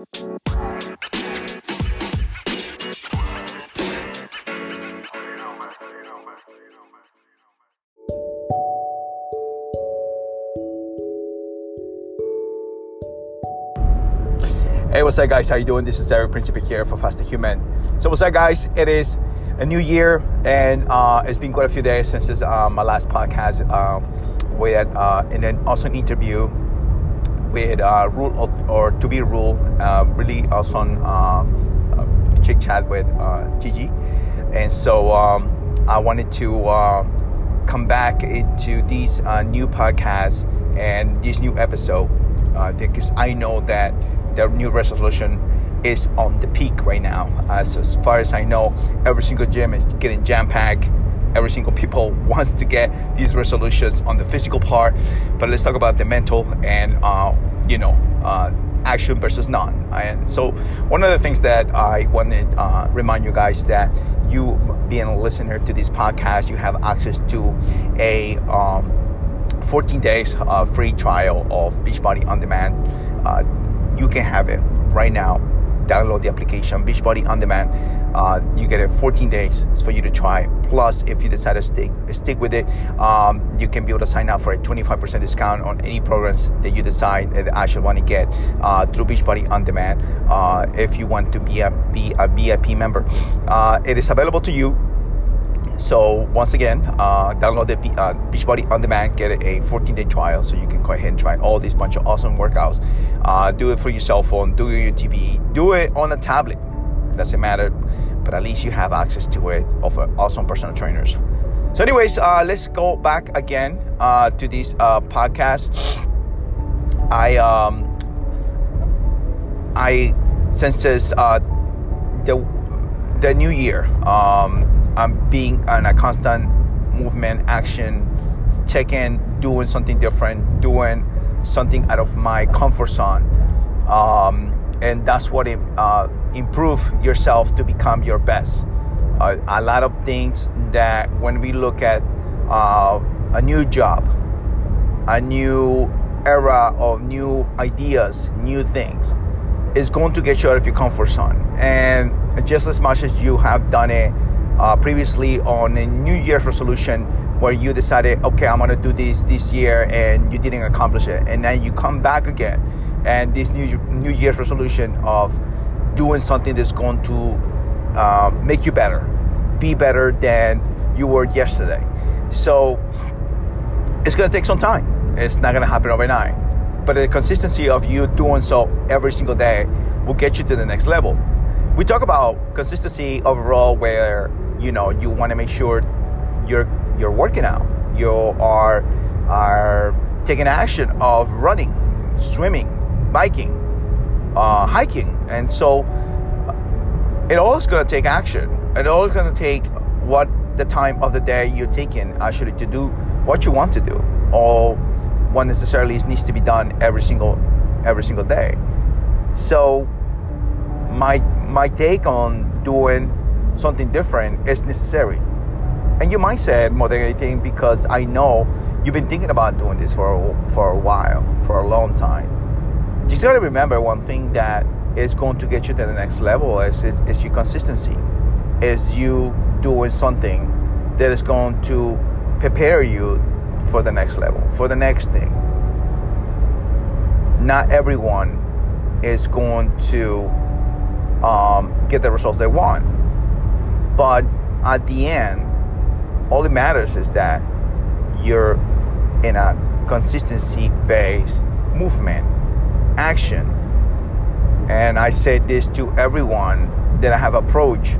Hey, what's up, guys? How you doing? This is Eric Principe here for Faster Human. So, what's up, guys? It is a new year, and uh, it's been quite a few days since this, uh, my last podcast. Um, uh, and then also an interview with uh, Rule or, or, to be Rule, uh, really awesome uh, chit chat with uh, Gigi, and so um, I wanted to uh, come back into these uh, new podcasts and this new episode because I know that the new resolution is on the peak right now. As far as I know, every single gym is getting jam packed. Every single people wants to get these resolutions on the physical part, but let's talk about the mental and uh, you know uh, action versus none. And so one of the things that I want to uh, remind you guys that you being a listener to this podcast, you have access to a um, 14 days uh, free trial of Beachbody On Demand. Uh, you can have it right now. Download the application Beachbody On Demand. Uh, you get it 14 days for you to try. Plus, if you decide to stick stick with it, um, you can be able to sign up for a 25% discount on any programs that you decide that I should want to get uh, through Beachbody On Demand. Uh, if you want to be a be a VIP member, uh, it is available to you so once again, uh, download the uh, Beachbody On Demand, get a 14-day trial, so you can go ahead and try all these bunch of awesome workouts. Uh, do it for your cell phone, do it on your TV, do it on a tablet. Doesn't matter, but at least you have access to it of awesome personal trainers. So, anyways, uh, let's go back again uh, to this uh, podcast. I um, I since this the the new year. Um, I'm being on a constant movement, action, taking, doing something different, doing something out of my comfort zone. Um, and that's what it, uh, improve yourself to become your best. Uh, a lot of things that when we look at uh, a new job, a new era of new ideas, new things, is going to get you out of your comfort zone. And just as much as you have done it uh, previously on a New Year's resolution where you decided, okay, I'm gonna do this this year, and you didn't accomplish it, and then you come back again, and this New New Year's resolution of doing something that's going to uh, make you better, be better than you were yesterday. So it's gonna take some time. It's not gonna happen overnight, but the consistency of you doing so every single day will get you to the next level. We talk about consistency overall, where you know you want to make sure you're you're working out. You are are taking action of running swimming biking uh, hiking. And so it all is going to take action. It all is going to take what the time of the day you're taking actually to do what you want to do. Or what necessarily needs to be done every single every single day. So my my take on doing something different is necessary. And you might say more than anything because I know you've been thinking about doing this for a, for a while, for a long time. You just got to remember one thing that is going to get you to the next level is, is, is your consistency, is you doing something that is going to prepare you for the next level, for the next thing. Not everyone is going to um, get the results they want but at the end, all it matters is that you're in a consistency based movement, action. And I say this to everyone that I have approached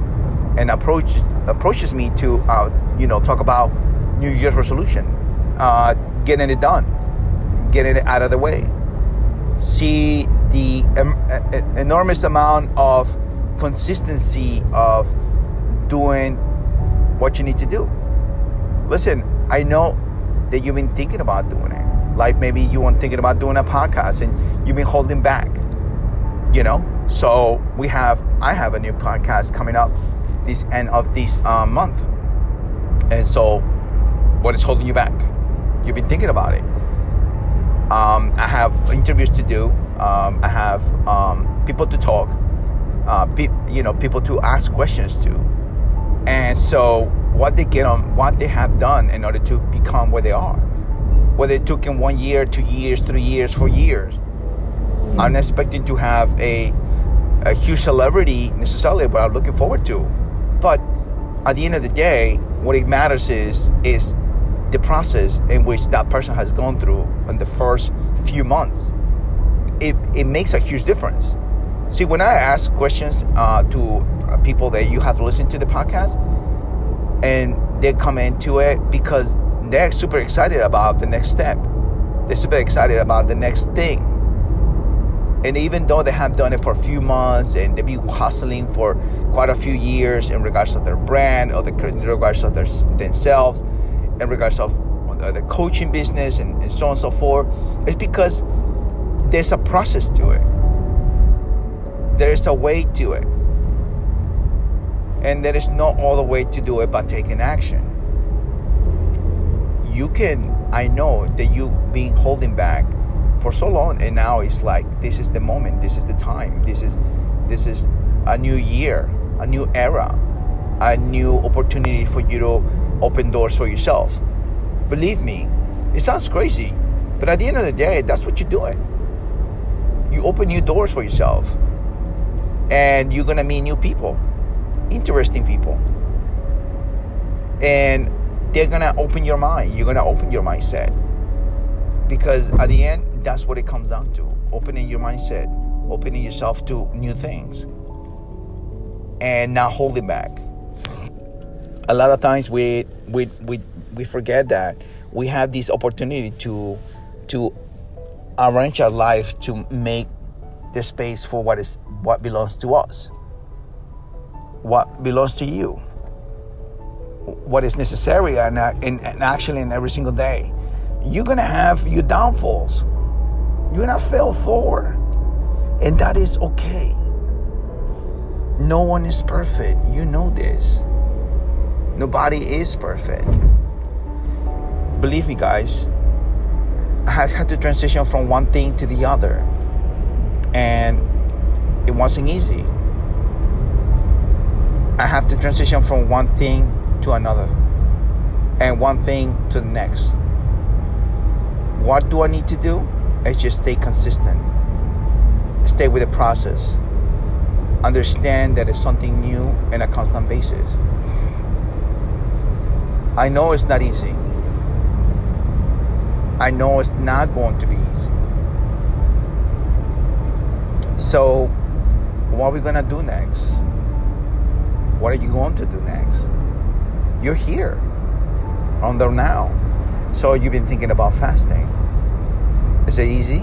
and approach approaches me to uh, you know talk about New Year's resolution, uh, getting it done, getting it out of the way. See the um, enormous amount of consistency of doing what you need to do. Listen, I know that you've been thinking about doing it. Like maybe you weren't thinking about doing a podcast and you've been holding back. You know? So we have I have a new podcast coming up this end of this uh, month. And so what is holding you back? You've been thinking about it. Um, I have interviews to do. Um, I have um, people to talk, uh, pe- you know, people to ask questions to. And so, what they get on, what they have done in order to become where they are, whether it took them one year, two years, three years, four years. I'm not expecting to have a a huge celebrity necessarily, but I'm looking forward to. But at the end of the day, what it matters is is the process in which that person has gone through in the first few months. It, it makes a huge difference. See, when I ask questions uh, to Uh, people that you have listened to the podcast, and they come into it because they're super excited about the next step, they're super excited about the next thing. And even though they have done it for a few months and they've been hustling for quite a few years in regards to their brand or the, in regards to their, themselves, in regards of the coaching business and, and so on and so forth, it's because there's a process to it. There is a way to it. And there is all the way to do it by taking action. You can, I know that you've been holding back for so long and now it's like this is the moment, this is the time, this is this is a new year, a new era, a new opportunity for you to open doors for yourself. Believe me, it sounds crazy, but at the end of the day, that's what you're doing. You open new doors for yourself, and you're gonna meet new people, interesting people, and they're gonna open your mind. You're gonna open your mindset. Because at the end, that's what it comes down to. Opening your mindset, opening yourself to new things, and not holding back. A lot of times we we we we forget that we have this opportunity to to arrange our life to make the space for what is what belongs to us what belongs to you what is necessary and, uh, and, and actually in every single day. You're gonna have your downfalls. You're gonna fail forward. And that is okay. No one is perfect. You know this. Nobody is perfect. Believe me, guys, I have had to transition from one thing to the other, and it wasn't easy. I have to transition from one thing to another, and one thing to the next. What do I need to do? I just stay consistent, stay with the process, understand that it's something new and a constant basis. I know it's not easy. I know it's not going to be easy. So, what are we going to do next? What are you going to do next? You're here on the now. So, you've been thinking about fasting. Is it easy?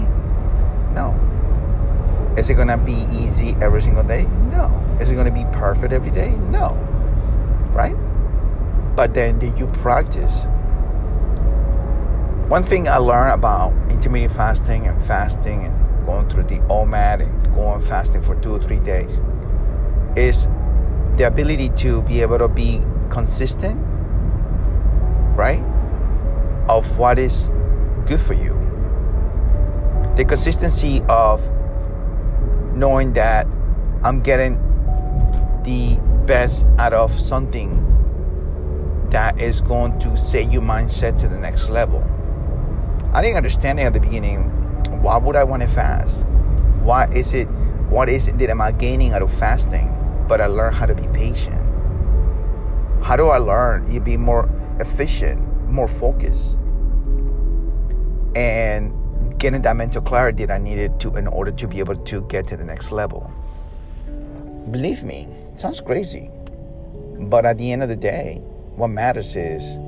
No. Is it going to be easy every single day? No. Is it going to be perfect every day? No. Right? but then did you practice? One thing I learned about intermittent fasting and fasting and going through the OMAD and going fasting for two or three days is the ability to be able to be consistent, right? Of what is good for you. The consistency of knowing that I'm getting the best out of something that is going to set your mindset to the next level. I didn't understand it at the beginning. Why would I want to fast? Why is it? What is it that am I gaining out of fasting? But I learned how to be patient. How do I learn? You be more efficient, more focused, and getting that mental clarity that I needed to in order to be able to get to the next level. Believe me, it sounds crazy, but at the end of the day, what matters is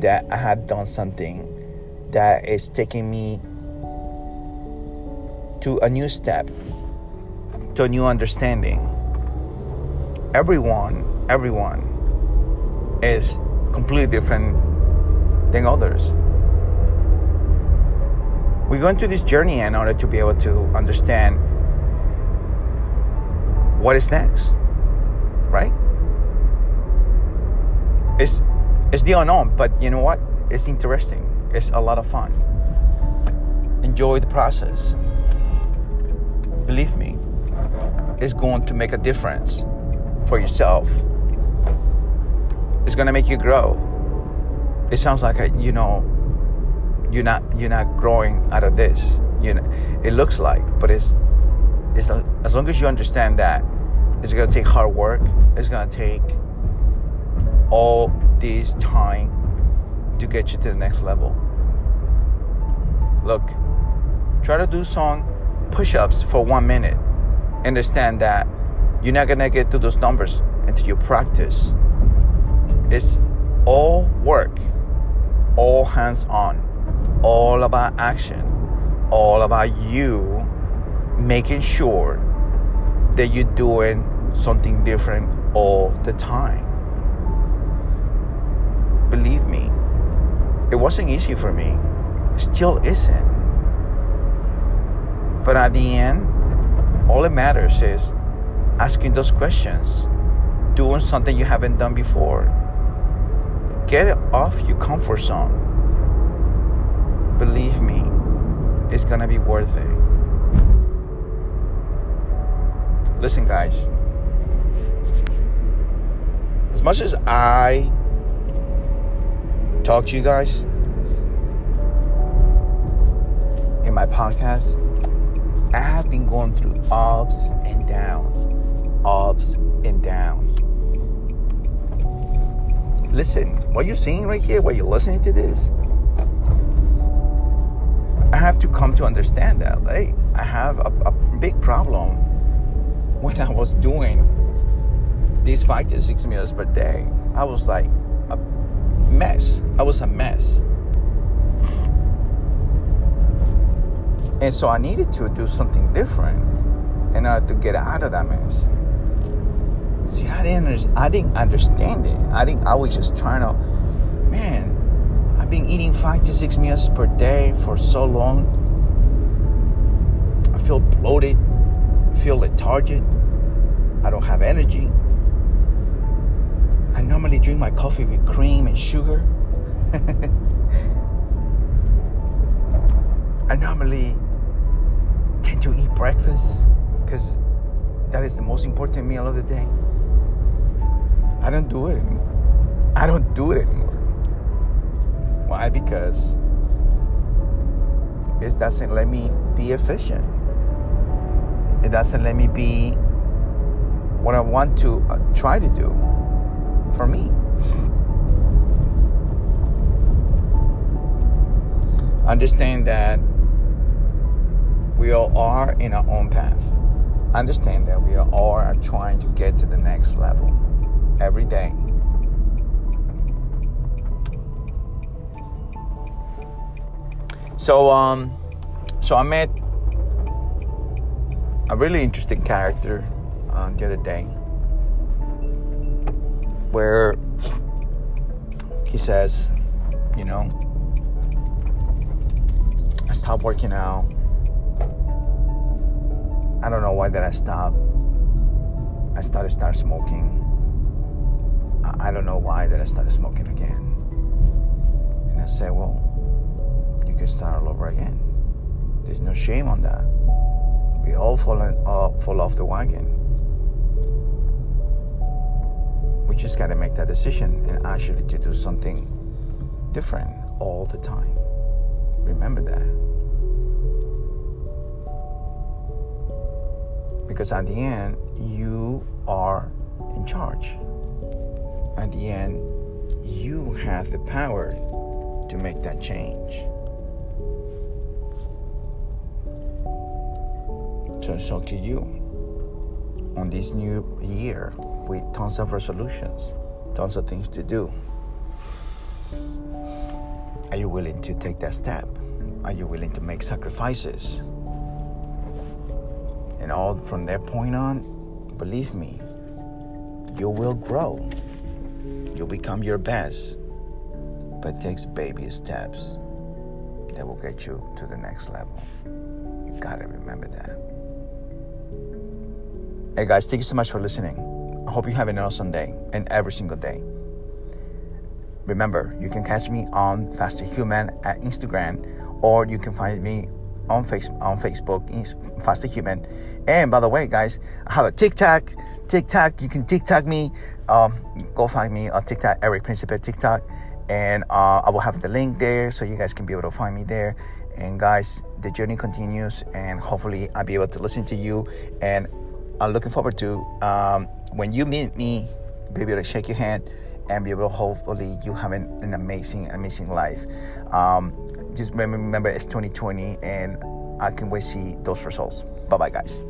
that I have done something that is taking me to a new step, to a new understanding. Everyone, everyone is completely different than others. We go into this journey in order to be able to understand what is next, right? it's it's the unknown, but you know what? It's interesting. It's a lot of fun. Enjoy the process. Believe me, it's going to make a difference for yourself. It's going to make you grow. It sounds like a, you know you're not you're not growing out of this. You know, it looks like, but it's it's as long as you understand that it's going to take hard work. It's going to take all this time to get you to the next level. Look, try to do some push-ups for one minute. Understand that you're not gonna get to those numbers until you practice. It's all work, all hands on, all about action, all about you making sure that you're doing something different all the time. Believe me, it wasn't easy for me. It still isn't. But at the end, all it matters is asking those questions, doing something you haven't done before. Get off your comfort zone. Believe me, it's gonna be worth it. Listen, guys, as much as I talk to you guys in my podcast, I have been going through ups and downs, ups and downs. Listen, what you're seeing right here, what you're listening to this, I have to come to understand that. Hey, I have a, a big problem when I was doing these five to six meals per day. I was like a mess. I was a mess. And so I needed to do something different in order to get out of that mess. See, I didn't, I didn't understand it. I didn't. I was just trying to, man. I've been eating five to six meals per day for so long. I feel bloated. Feel lethargic. I don't have energy. I normally drink my coffee with cream and sugar. I normally tend to eat breakfast because that is the most important meal of the day. I don't do it anymore. I don't do it anymore. Why? Because it doesn't let me be efficient. It doesn't let me be what I want to uh, try to do for me. Understand that we all are in our own path. Understand that we all are trying to get to the next level every day. So um so I met a really interesting character uh, the other day where he says, you know, I stopped working out I don't know why did I stop. I started start smoking. I don't know why that I started smoking again. And I said, well, you can start all over again. There's no shame on that. We all fall, in, all fall off the wagon. We just got to make that decision and actually to do something different all the time. Remember that. Because at the end, you are in charge. At the end, you have the power to make that change. So it's up to you on this new year with tons of resolutions, tons of things to do. Are you willing to take that step? Are you willing to make sacrifices? And all from that point on, believe me, you will grow. You'll become your best. But it takes baby steps that will get you to the next level. You gotta remember that. Hey guys, thank you so much for listening. I hope you have an awesome day and every single day. Remember, you can catch me on Faster Human at Instagram, or you can find me on face on Facebook, Faster Human. And by the way, guys, I have a TikTok. TikTok, you can TikTok me. Um, go find me on TikTok, Eric Principe TikTok, and uh, I will have the link there so you guys can be able to find me there. And guys, the journey continues, and hopefully I'll be able to listen to you. And I'm looking forward to um, when you meet me, be able to shake your hand and be able to hopefully you have an, an amazing, amazing life. Um, just remember, it's 2020, and I can wait to see those results. Bye bye, guys.